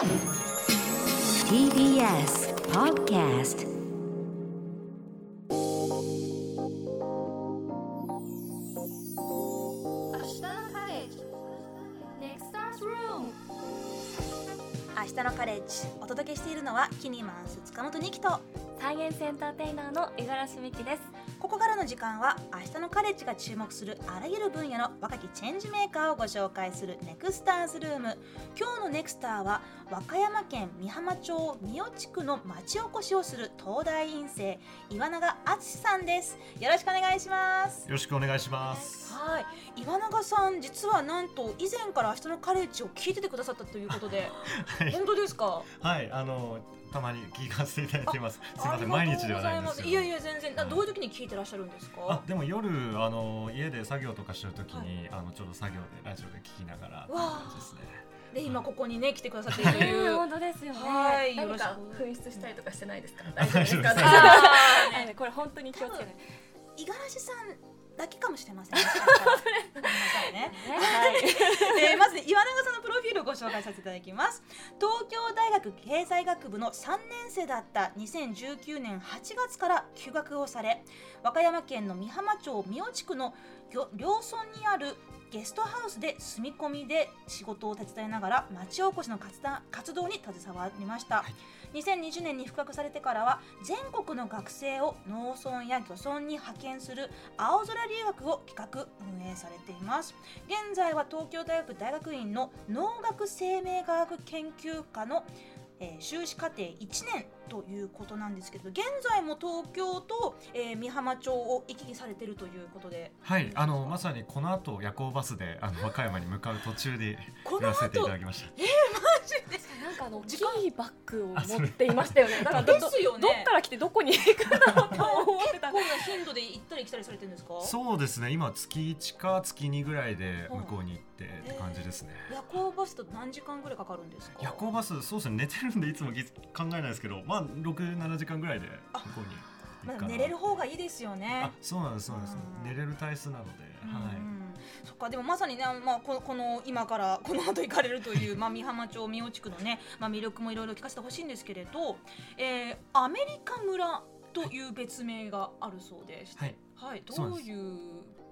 TBS Podcast 明日のカレッジ。お届けしているのはキニマンス塚本二希と。サイエンスエンターテイナーの五十嵐美希ですここからの時間は明日のカレッジが注目するあらゆる分野の若きチェンジメーカーをご紹介するネクスターズルーム。今日のネクスターは和歌山県美浜町三代地区の町おこしをする東大院生岩永敦さんです。よろしくお願いします。よろしくお願いします。はい。岩永さん実はなんと以前から明日のカレッジを聞いててくださったということで。はい、本当ですか？はい、あのたまに聞かせていただいています。すみません、あ毎日ではないんござですけど。いやいや全然、どういう時に聞いてらっしゃるんですか？あ、でも夜あの家で作業とかしてるときに、あのちょうど作業でラジオで聞きながらってわあ感じですね。で今ここにね来てくださっている。とえいうー本当ですよね。はいよろし何かく。紛失したりとかしてないですか？大丈夫ですか？これ本当に気をつけて五十嵐さんだけかもしれません。ね。はい。えーまず岩永さん紹介させていただきます。東京大学経済学部の3年生だった2019年8月から休学をされ、和歌山県の美浜町三代地区の漁村にあるゲストハウスで住み込みで仕事を手伝いながら町おこしの活動に携わりました、2020年に復学されてからは全国の学生を農村や漁村に派遣する青空留学を企画運営されています。現在は東京大学大学院の農学生命科学研究科の、えー修士課程1年ということなんですけど現在も東京と、えー美浜町を行き来されてるということで。はい、あのまさにこの後夜行バスであの和歌山に向かう途中でこのやらせてい後ただきました。なんかあの時間キーバッグを持っていましたよね。だからどですよね。どっから来てどこに行くんだろうって思ってたこんな頻度で行ったり来たりされてるんですか？そうですね、今月1か月2ぐらいで向こうに行ってって感じですね。夜行バスと何時間ぐらいかかるんですか？夜行バスそうですね。寝てるんでいつもぎ考えないですけどまあ67時間ぐらいで向こうにまだ行くかな寝れる方がいいですよね。あそうなんですそうなんです。うん寝れる体質なので、はい。うんそっかでもまさにね、まあ、このこの今から この後行かれるという、まあ、美浜町三尾地区のね、まあ、魅力もいろいろ聞かせてほしいんですけれど、えーアメリカ村という別名があるそうでして、はい。はい、どういう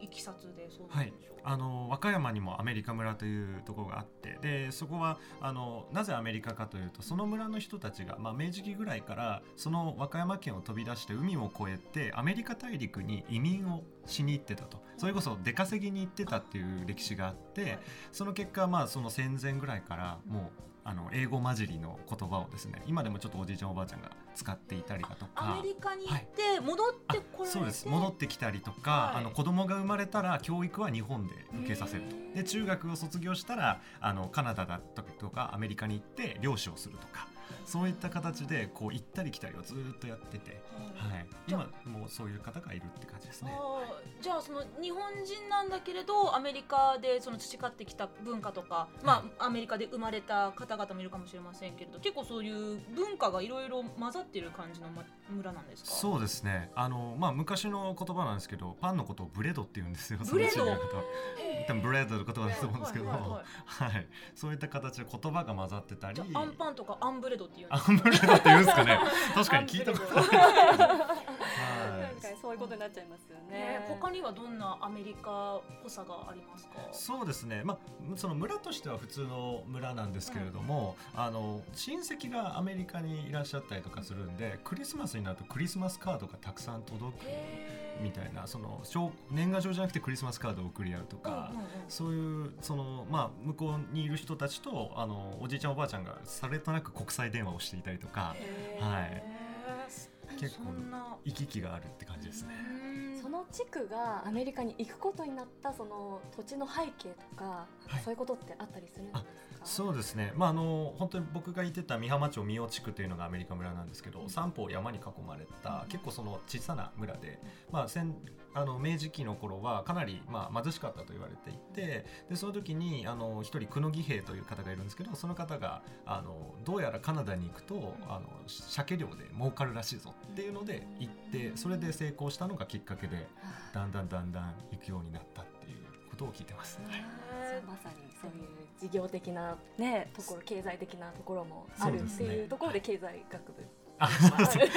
いきさつでそうなはいんでしょう、あの和歌山にもアメリカ村というところがあってでそこはあのなぜアメリカかというとその村の人たちが、まあ、明治期ぐらいからその和歌山県を飛び出して海を越えてアメリカ大陸に移民をしに行ってたと。それこそ出稼ぎに行ってたっていう歴史があってその結果まあその戦前ぐらいからもうあの英語混じりの言葉をですね今でもちょっとおじいちゃんおばあちゃんが使っていたりだとか。アメリカに行って戻ってこられて、そうです。戻ってきたりとか、はい。あの子供が生まれたら教育は日本で受けさせると。で中学を卒業したらあのカナダだったりとかアメリカに行って漁師をするとかそういった形でこう行ったり来たりをずーっとやってて、はい、今もうそういう方がいるって感じですね。じゃあその日本人なんだけれどアメリカでその培ってきた文化とか、まあ、アメリカで生まれた方々もいるかもしれませんけれど結構そういう文化がいろいろ混ざってる感じのま村なんですか？そうですね。あの、まあ、昔の言葉なんですけどパンのことをブレドって言うんですよブレド？多分ブレドの言葉だと思うんですけど、はいはいそういった形で言葉が混ざってたり。アンパンとかアンブレドっていうアンブレドって言うんですかね。確かに聞いたことない。なんかはいそういうことになっちゃいますよね。ね他にはどんなアメリカっぽさがありますか？そうですね、まあ、その村としては普通の村なんですけれども、あの親戚がアメリカにいらっしゃったりとかするんでクリスマスになるとクリスマスカードがたくさん届くみたいなその小年賀状じゃなくてクリスマスカードを送り合うとか、うんうんうん。そういうその、まあ、向こうにいる人たちとあのおじいちゃんおばあちゃんがされとなく国際電話をしていたりとかへはい。ー結構行き来があるって感じですね。うん。その地区がアメリカに行くことになったその土地の背景とか、はい。そういうことってあったりするんですか？そうですね、まあ、あの本当に僕がいてた美浜町三代地区というのがアメリカ村なんですけど三方山に囲まれた結構その小さな村で、まあ、戦あの明治期の頃はかなり、まあ、貧しかったと言われていてでその時にあの一人久野義兵という方がいるんですけどその方があのどうやらカナダに行くとあの鮭漁で儲かるらしいぞっていうので行ってそれで成功したのがきっかけでだんだんだんだん行くようになったっていうこことを聞いてます。まさにそういう事業的なねところ経済的なところもあるっていうところで経済学部あ、そうですね。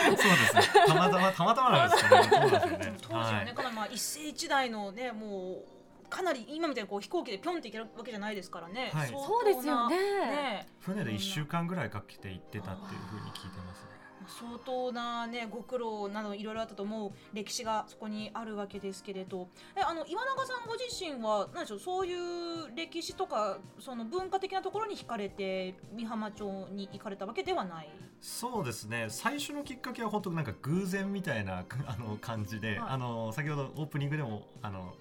たまたまたまたまなんですけど、そうですよね。当時はね、かなりまあ一世一代のねもうかなり今みたいにこう飛行機でピョンって行けるわけじゃないですからね。はいそうですよねね船で一週間ぐらいかけて行ってたっていうふうに聞いてますね。相当なねご苦労などいろいろあったと思う歴史がそこにあるわけですけれど。えあの岩永さんご自身は何でしょうそういう歴史とかその文化的なところに惹かれて美浜町に行かれたわけではない？そうですね。最初のきっかけは本当なんか偶然みたいなあの感じで、はい。あの先ほどオープニングでもあの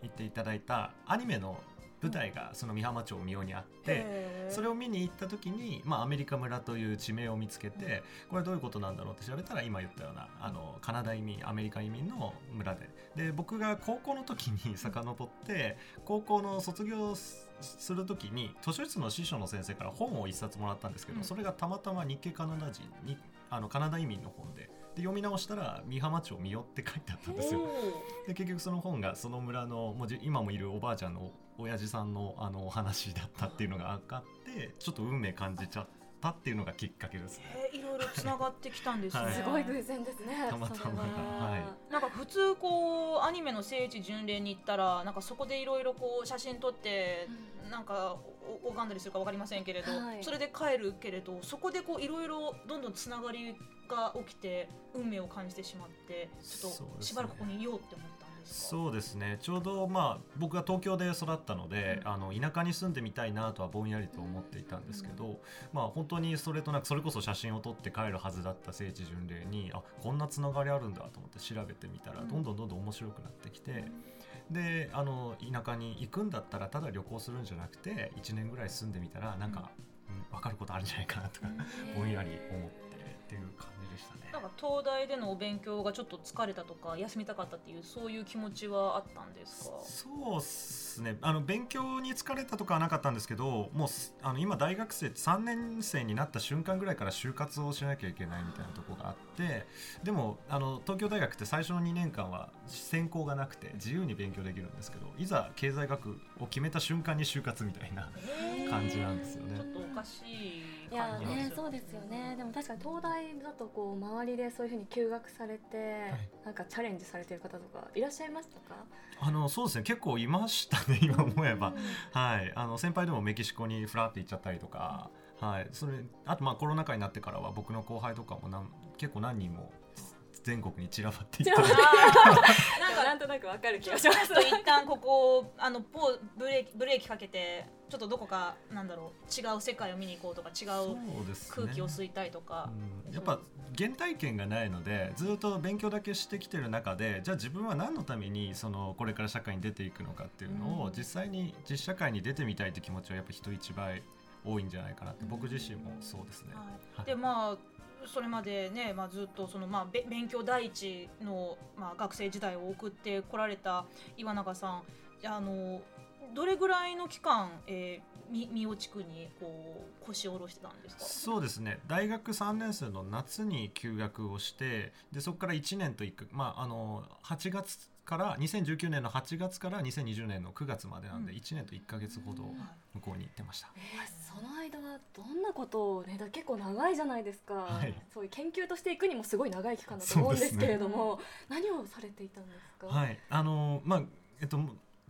言っていただいたアニメの舞台がその美浜町三尾にあって、それをを見に行った時に、まあ、アメリカ村という地名を見つけてこれはどういうことなんだろうって調べたら今言ったようなあのカナダ移民アメリカ移民の村で。で僕が高校の時に遡って高校の卒業すする時に図書室の司書の先生から本を一冊もらったんですけど、うん。それがたまたま日系カナダ人にあのカナダ移民の本で。で読み直したら美浜町三尾って書いてあったんですよ。で結局その本がその村のもうじ今もいるおばあちゃんの親父さんのあのお話だったっていうのが分かってちょっと運命感じちゃったっていうのがきっかけですね。えーいろいろつながってきたんですね。はい。すごい偶然ですね。たまたま。は。はい。なんか普通こうアニメの聖地巡礼に行ったらなんかそこでいろいろこう写真撮ってなんかお拝んだりするかわかりませんけれど、はい。それで帰るけれどそこでこういろいろどんどんつながりが起きて運命を感じてしまってちょっとしばらくここにいようって思。そうですね。ちょうどまあ僕が東京で育ったので、うん。あの田舎に住んでみたいなとはぼんやりと思っていたんですけど、まあ本当にそれとなくそれこそ写真を撮って帰るはずだった聖地巡礼にあこんなつながりあるんだと思って調べてみたら、うん。どんどんどんどん面白くなってきて。であの田舎に行くんだったらただ旅行するんじゃなくて1年ぐらい住んでみたらなんか、うん。分かることあるんじゃないかなとか、ぼんやり思ってっていう感じでしたね。なんか東大でのお勉強がちょっと疲れたとか休みたかったっていうそういう気持ちはあったんですか？そうっすね。あの勉強に疲れたとかはなかったんですけどもうすあの今大学生3年生になった瞬間ぐらいから就活をしなきゃいけないみたいなとこがあってでもあの東京大学って最初の2年間は専攻がなくて自由に勉強できるんですけどいざ経済学を決めた瞬間に就活みたいな感じなんですよね。ちょっとおかしいいやねそうですよね。でも確かに東大だとこう周りでそういうふうに休学されて、なんかチャレンジされてる方とかいらっしゃいましたか？あのそうですね。結構いましたね今思えば。はい、あの先輩でもメキシコにフラって行っちゃったりとか、はい、それあとまあコロナ禍になってからは僕の後輩とかもなん結構何人も全国に散らばっていったなんとなくわかる気がします。と一旦ここあのポーブレーキブレーキかけてちょっとどこかなんだろう違う世界を見に行こうとか違そう空気を吸いたいとか、うん。やっぱ原体験がないのでずっと勉強だけしてきてる中でじゃあ自分は何のためにそのこれから社会に出ていくのかっていうのうん。を実際に実社会に出てみたいって気持ちはやっぱ人一倍多いんじゃないかなって僕自身もそうですね。はい。はい。でまあそれまでね、まあ、ずっとその、まあ、勉強第一の、まあ、学生時代を送ってこられた岩永さんあのどれぐらいの期間、えー、み三尾地区にこう腰を下ろしてたんですか？そうですね。大学3年生の夏に休学をしてでそこから1年と1か、まあ、あの8月から2019年の8月から2020年の9月までなんでうん。1年と1か月ほど向こうに行ってました。えーその間はどんなことをねだ結構長いじゃないですか、はい。そういう研究としていくにもすごい長い期間だと思うんですけれども、何をされていたんですか、はい、あのまあえっと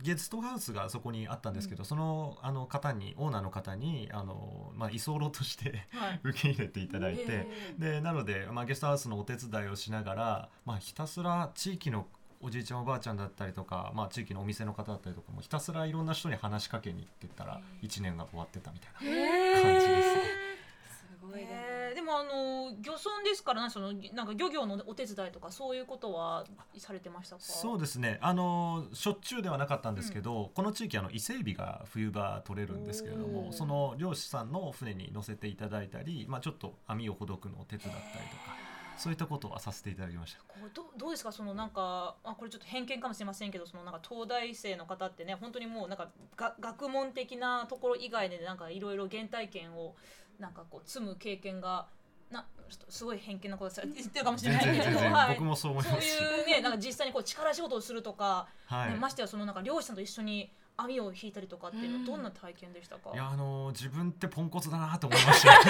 ゲストハウスがそこにあったんですけど、そのあの方にオーナーの方にあの、まあ、居候としてはい。受け入れていただいて、えでなので、まあ、ゲストハウスのお手伝いをしながら、まあ、ひたすら地域のおじいちゃんおばあちゃんだったりとか、まあ、地域のお店の方だったりとかもひたすらいろんな人に話しかけに行ってったら1年が終わってたみたいな。感じです。すごいです、えーでもあの漁村ですから、ね、そのなんか漁業のお手伝いとかそういうことはされてましたか？そうですね。あのしょっちゅうではなかったんですけど、この地域あの伊勢海老が冬場取れるんですけれどもその漁師さんの船に乗せていただいたり、まあ、ちょっと網をほどくのを手伝ったりとかそういったことはさせていただきました。こうどどうですか？そのなんかあこれちょっと偏見かもしれませんけどそのなんか東大生の方ってね本当にもうなんかが学問的なところ以外でなんかいろいろ原体験をなんかこう積む経験がなちょっとすごい偏見なことさ言ってるかもしれ全ないけれど、はい。僕もそう思いそうます。し、いうねなんか実際にこう力仕事をするとか、はい。ねましてやそのなんか漁師さんと一緒に網を引いたりとかっていうのうん。はどんな体験でしたか、いやあの自分ってポンコツだなと思いました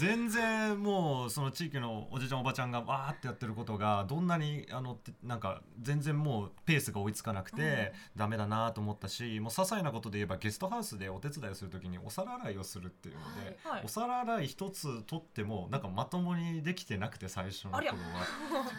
全然もうその地域のおじちゃんおばちゃんがわーってやってることがどんなにあのてなんか全然もうペースが追いつかなくて、ダメだなと思ったしもう些細なことで言えばゲストハウスでお手伝いをするときにお皿洗いをするっていうので、はいはい。お皿洗い一つ取ってもなんかまともにできてなくて最初の頃は。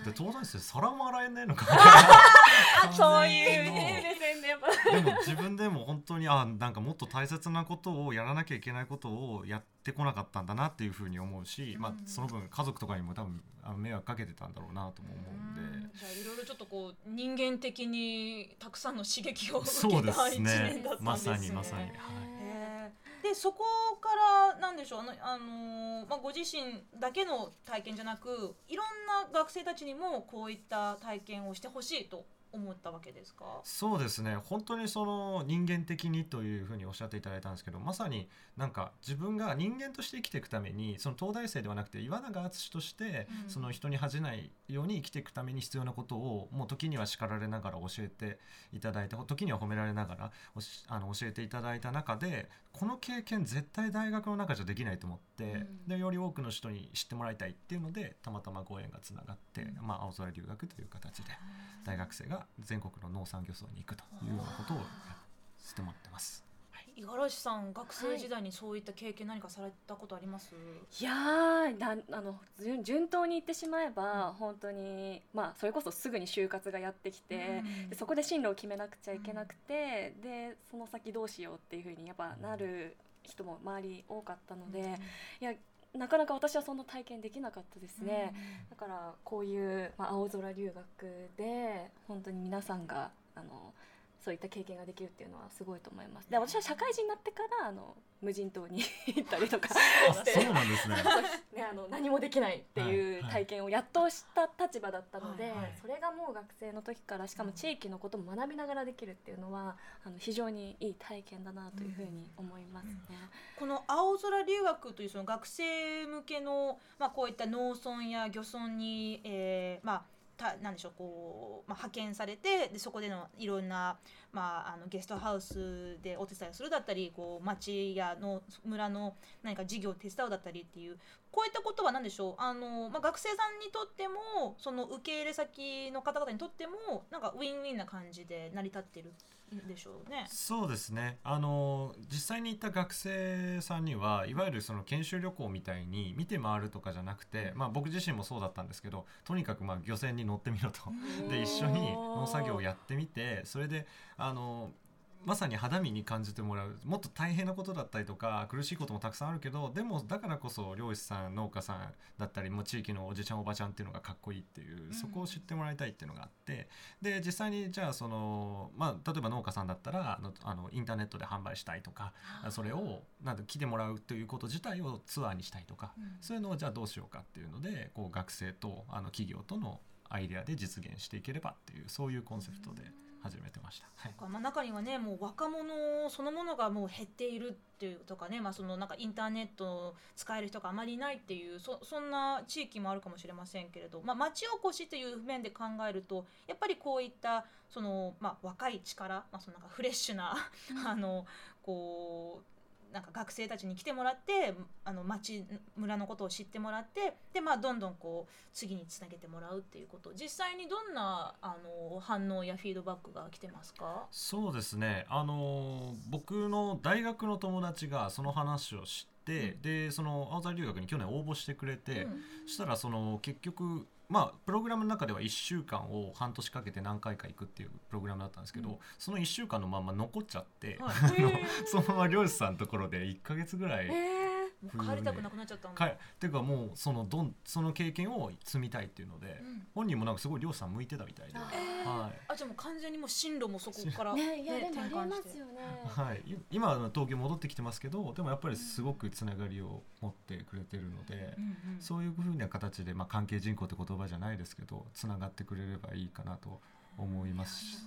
で東大生皿も洗えないのかな。そういうでやっぱでも自分でも本当にあなんかもっと大切なことをやらなきゃいけないことをやってこなかったんだなっていうふうに思うし、まあ、その分家族とかにも多分あの迷惑かけてたんだろうなとも思うんで。じゃあいろいろちょっとこう人間的にたくさんの刺激を受けた年だったんまですね。さにまさに、はい、でそこからなんでしょうあの、あのーまあ、ご自身だけの体験じゃなくいろんな学生たちにもこういった体験をしてほしいと思ったわけですか？そうですね。本当にその人間的にというふうにおっしゃっていただいたんですけどまさになんか自分が人間として生きていくためにその東大生ではなくて岩永敦としてうん。その人に恥じないように生きていくために必要なことをもう時には叱られながら教えていただいて時には褒められながらあの教えていただいた中でこの経験絶対大学の中じゃできないと思って、うん。でより多くの人に知ってもらいたいっていうのでたまたまご縁がつながって、まあ、青空留学という形で大学生が全国の農産漁村に行くというようなことをやしてもらってます。五十嵐さん学生時代にそういった経験何かされたことあります、いやーなあの順順当に言ってしまえば本当にまあそれこそすぐに就活がやってきて、うん。でそこで進路を決めなくちゃいけなくて、でその先どうしようっていうふうにやっぱなる人も周り多かったので、いやなかなか私はそんな体験できなかったですね。だからこういう、まあ、青空留学で本当に皆さんがあのそういった経験ができるっていうのはすごいと思います。で私は社会人になってからあの無人島に 行ったりとかしてそうなんですね。ね、あの何もできないっていうはい体験をやっとした立場だったので、はいはいそれがもう学生の時からしかも地域のことも学びながらできるっていうのはあの非常にいい体験だなというふうに思いますね。この青空留学というその学生向けの、まあ、こういった農村や漁村に、えーまあたなんでしょうこう、まあ、派遣されてでそこでのいろんな、まあ、あのゲストハウスでお手伝いをするだったりこう町やの村の何か事業を手伝うだったりっていうこういったことは何でしょうあの、まあ、学生さんにとってもその受け入れ先の方々にとってもなんかウィンウィンな感じで成り立ってるでしょうね。そうですねあの実際に行った学生さんにはいわゆるその研修旅行みたいに見て回るとかじゃなくて、まあ、僕自身もそうだったんですけどとにかくまあ漁船に乗ってみろと。で一緒に農作業をやってみてそれであのまさに肌身に感じてもらう。もっと大変なことだったりとか苦しいこともたくさんあるけどでもだからこそ漁師さん農家さんだったりもう地域のおじちゃんおばちゃんっていうのがかっこいいっていう、そこを知ってもらいたいっていうのがあってで実際にじゃあその、まあ、例えば農家さんだったらあのあのインターネットで販売したいとかそれをなんだ来てもらうということ自体をツアーにしたいとか、うん。そういうのをじゃあどうしようかっていうのでこう学生とあの企業とのアイデアで実現していければっていうそういうコンセプトで始めてました。はい。まあ、中にはねもう若者そのものがもう減っているっていうとかね、まあ、そのなんかインターネットを使える人があまりいないっていうそそんな地域もあるかもしれませんけれど、まあ、町おこしという面で考えるとやっぱりこういったその、まあ、若い力、まあ、そのなんかフレッシュな あのこうなんか学生たちに来てもらってあの町村のことを知ってもらってで、まあ、どんどんこう次につなげてもらうっていうこと。実際にどんなあの反応やフィードバックが来てますか？そうですね。あの僕の大学の友達がその話を知って、でその青空留学に去年応募してくれて、うん。そしたらその結局まあプログラムの中では1週間を半年かけて何回か行くっていうプログラムだったんですけど、うんその1週間のまま残っちゃって、はい そのまま漁師さんのところで1ヶ月ぐらい。えもう帰りたくなくなっちゃったんだ。かっていうかもうそのどんその経験を積みたいっていうので、うん。本人もなんかすごい漁師さん向いてたみたいで、あはい。あじゃあもう完全にもう進路もそこから、ーねいやでもありますよね。はい、い今は東京戻ってきてますけどでもやっぱりすごくつながりを持ってくれてるので、うんうんそういうふうな形で、まあ、関係人口って言葉じゃないですけどつながってくれればいいかなと思いますし、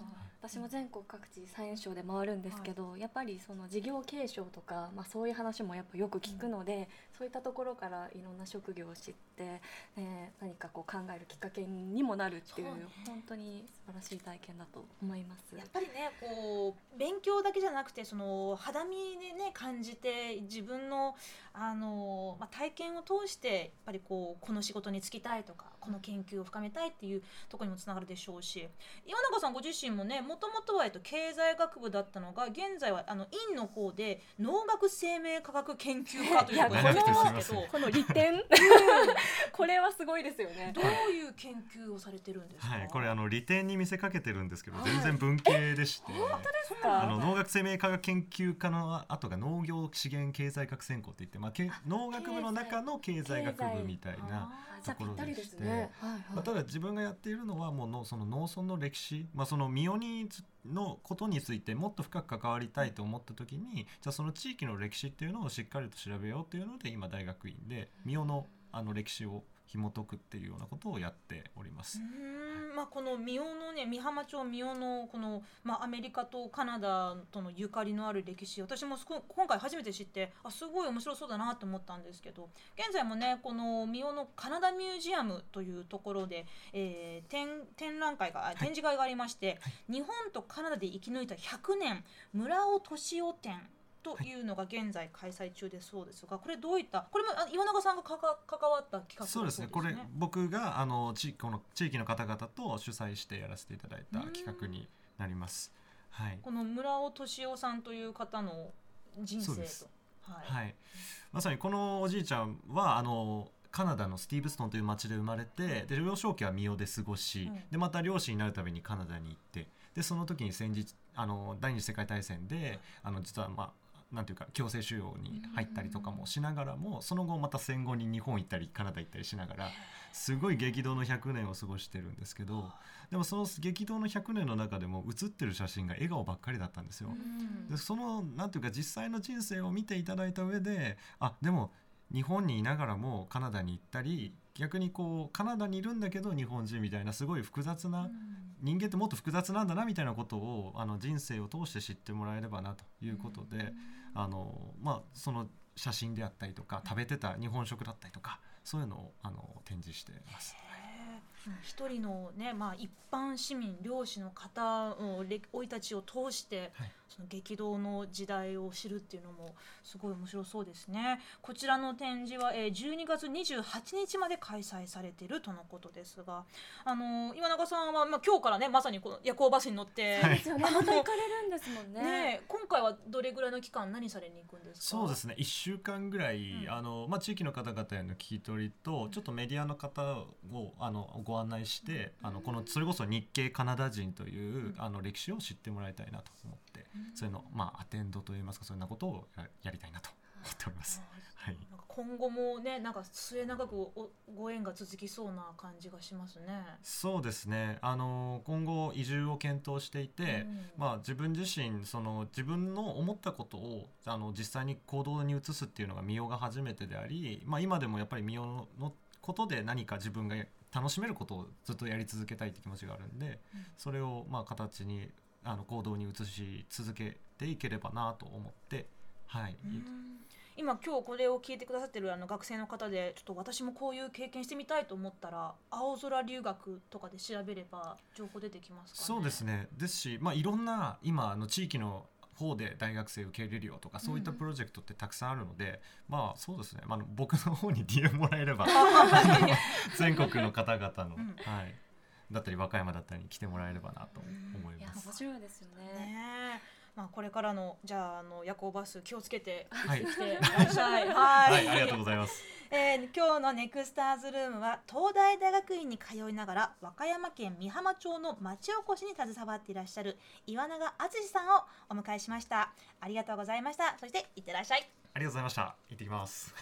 私も全国各地最年少で回るんですけど、やっぱりその事業継承とか、まあ、そういう話もやっぱよく聞くので、そういったところからいろんな職業を知って、ね、何かこう考えるきっかけにもなるっていうね。本当に素晴らしい体験だと思います。やっぱりねこう勉強だけじゃなくてその肌身でね感じて自分のあの、まあ、体験を通してやっぱりこうこの仕事に就きたいとかこの研究を深めたいっていうところにもつながるでしょうし岩永さんご自身もねもともとは、えっと、経済学部だったのが現在はあの院の方で農学生命科学研究科ということなってますけど。この利点。これはすごいですよね。ど。ういう研究をされてるんですか、はい、これあの利点に見せかけてるんですけどはい。全然文系でして、か？あの農学生命科学研究科の後が農業資源経済学専攻って言って、まあ、け農学部の中の経済学部みたいな。あじゃあぴったりですね。はいはいまあ、ただ自分がやっているのはもうのその農村の歴史、まあ、そのミオニーのことについてもっと深く関わりたいと思った時にじゃあその地域の歴史っていうのをしっかりと調べようっていうので今大学院でミオのあの歴史を紐解くっていうようなことをやっております。まあ、この三尾のね美浜町三尾のこの、まあ、アメリカとカナダとのゆかりのある歴史私も今回初めて知ってあすごい面白そうだなと思ったんですけど現在もねこの三尾のカナダミュージアムというところで、えー展展覧会があ展示会がありまして、日本とカナダで生き抜いた100年村尾敏夫展とい。うのが現在開催中でそうですがこれどういったこれもあ岩永さんがかか関わった企画だそうですね。これ僕があの地この地域の方々と主催してやらせていただいた企画になります。はい、この村尾敏夫さんという方の人生と。はい。はい、まさにこのおじいちゃんはあのカナダのスティーブストンという町で生まれてで幼少期はミオで過ごし、うんでまた漁師になるためにカナダに行ってでその時に戦時あの第二次世界大戦であの実はまあなんていうか強制収容に入ったりとかもしながらもその後また戦後に日本行ったりカナダ行ったりしながらすごい激動の100年を過ごしてるんですけどでもその激動の100年の中でも写ってる写真が笑顔ばっかりだったんですよ。うん。でそのなんていうか実際の人生を見ていただいた上であでも日本にいながらもカナダに行ったり逆にこうカナダにいるんだけど日本人みたいなすごい複雑な、人間ってもっと複雑なんだなみたいなことをあの人生を通して知ってもらえればなということで、あのまあ、その写真であったりとか食べてた日本食だったりとかそういうのをあの展示してます。一人のねまあ一般市民漁師の方のれ生い立ちを通して、はいその激動の時代を知るっていうのもすごい面白そうですね。こちらの展示は、えー、12月28日まで開催されているとのことですが、あの岩永さんはまあ今日からねまさにこの夜行バスに乗って、はいですよね。また行かれるんですもんね。ねえ今回はどれぐらいの期間何されに行くんですか？そうですね1週間ぐらい、うんあのまあ、地域の方々への聞き取りとちょっとメディアの方をあのご案内してあのこのそれこそ日系カナダ人という、あの歴史を知ってもらいたいなと思って、それの、まあ、アテンドといいますかそんなことをややりたいなと思っております。はいなんか今後もねなんか末永くおご縁が続きそうな感じがしますね。そうですねあの今後移住を検討していて、うんまあ、自分自身その自分の思ったことをあの実際に行動に移すっていうのがミオが初めてであり、まあ、今でもやっぱりミオのことで何か自分が楽しめることをずっとやり続けたいって気持ちがあるんで、うんそれをまあ形にあの行動に移し続けていければなと思って、はい。今今日これを聞いてくださってるあの学生の方でちょっと私もこういう経験してみたいと思ったら青空留学とかで調べれば情報出てきますかね？そうですね。ですし、まあ、いろんな今あの地域の方で大学生受け入れるよとかそういったプロジェクトってたくさんあるので、まあそうですね、まあ僕の方に DM もらえれば全国の方々の、うん。はい、だったり和歌山だったりに来てもらえればなと思いいやます。面白いですよね。ねえまあこれからのじゃああの夜行バス気をつけてはい行ってらっしゃい。はい、はい、ありがとうございます。えー今日のネクスターズルームは東大大学院に通いながら和歌山県美浜町の町おこしに携わっていらっしゃる岩永敦さんをお迎えしましたありがとうございましたそしていってらっしゃいありがとうございました。行ってきます。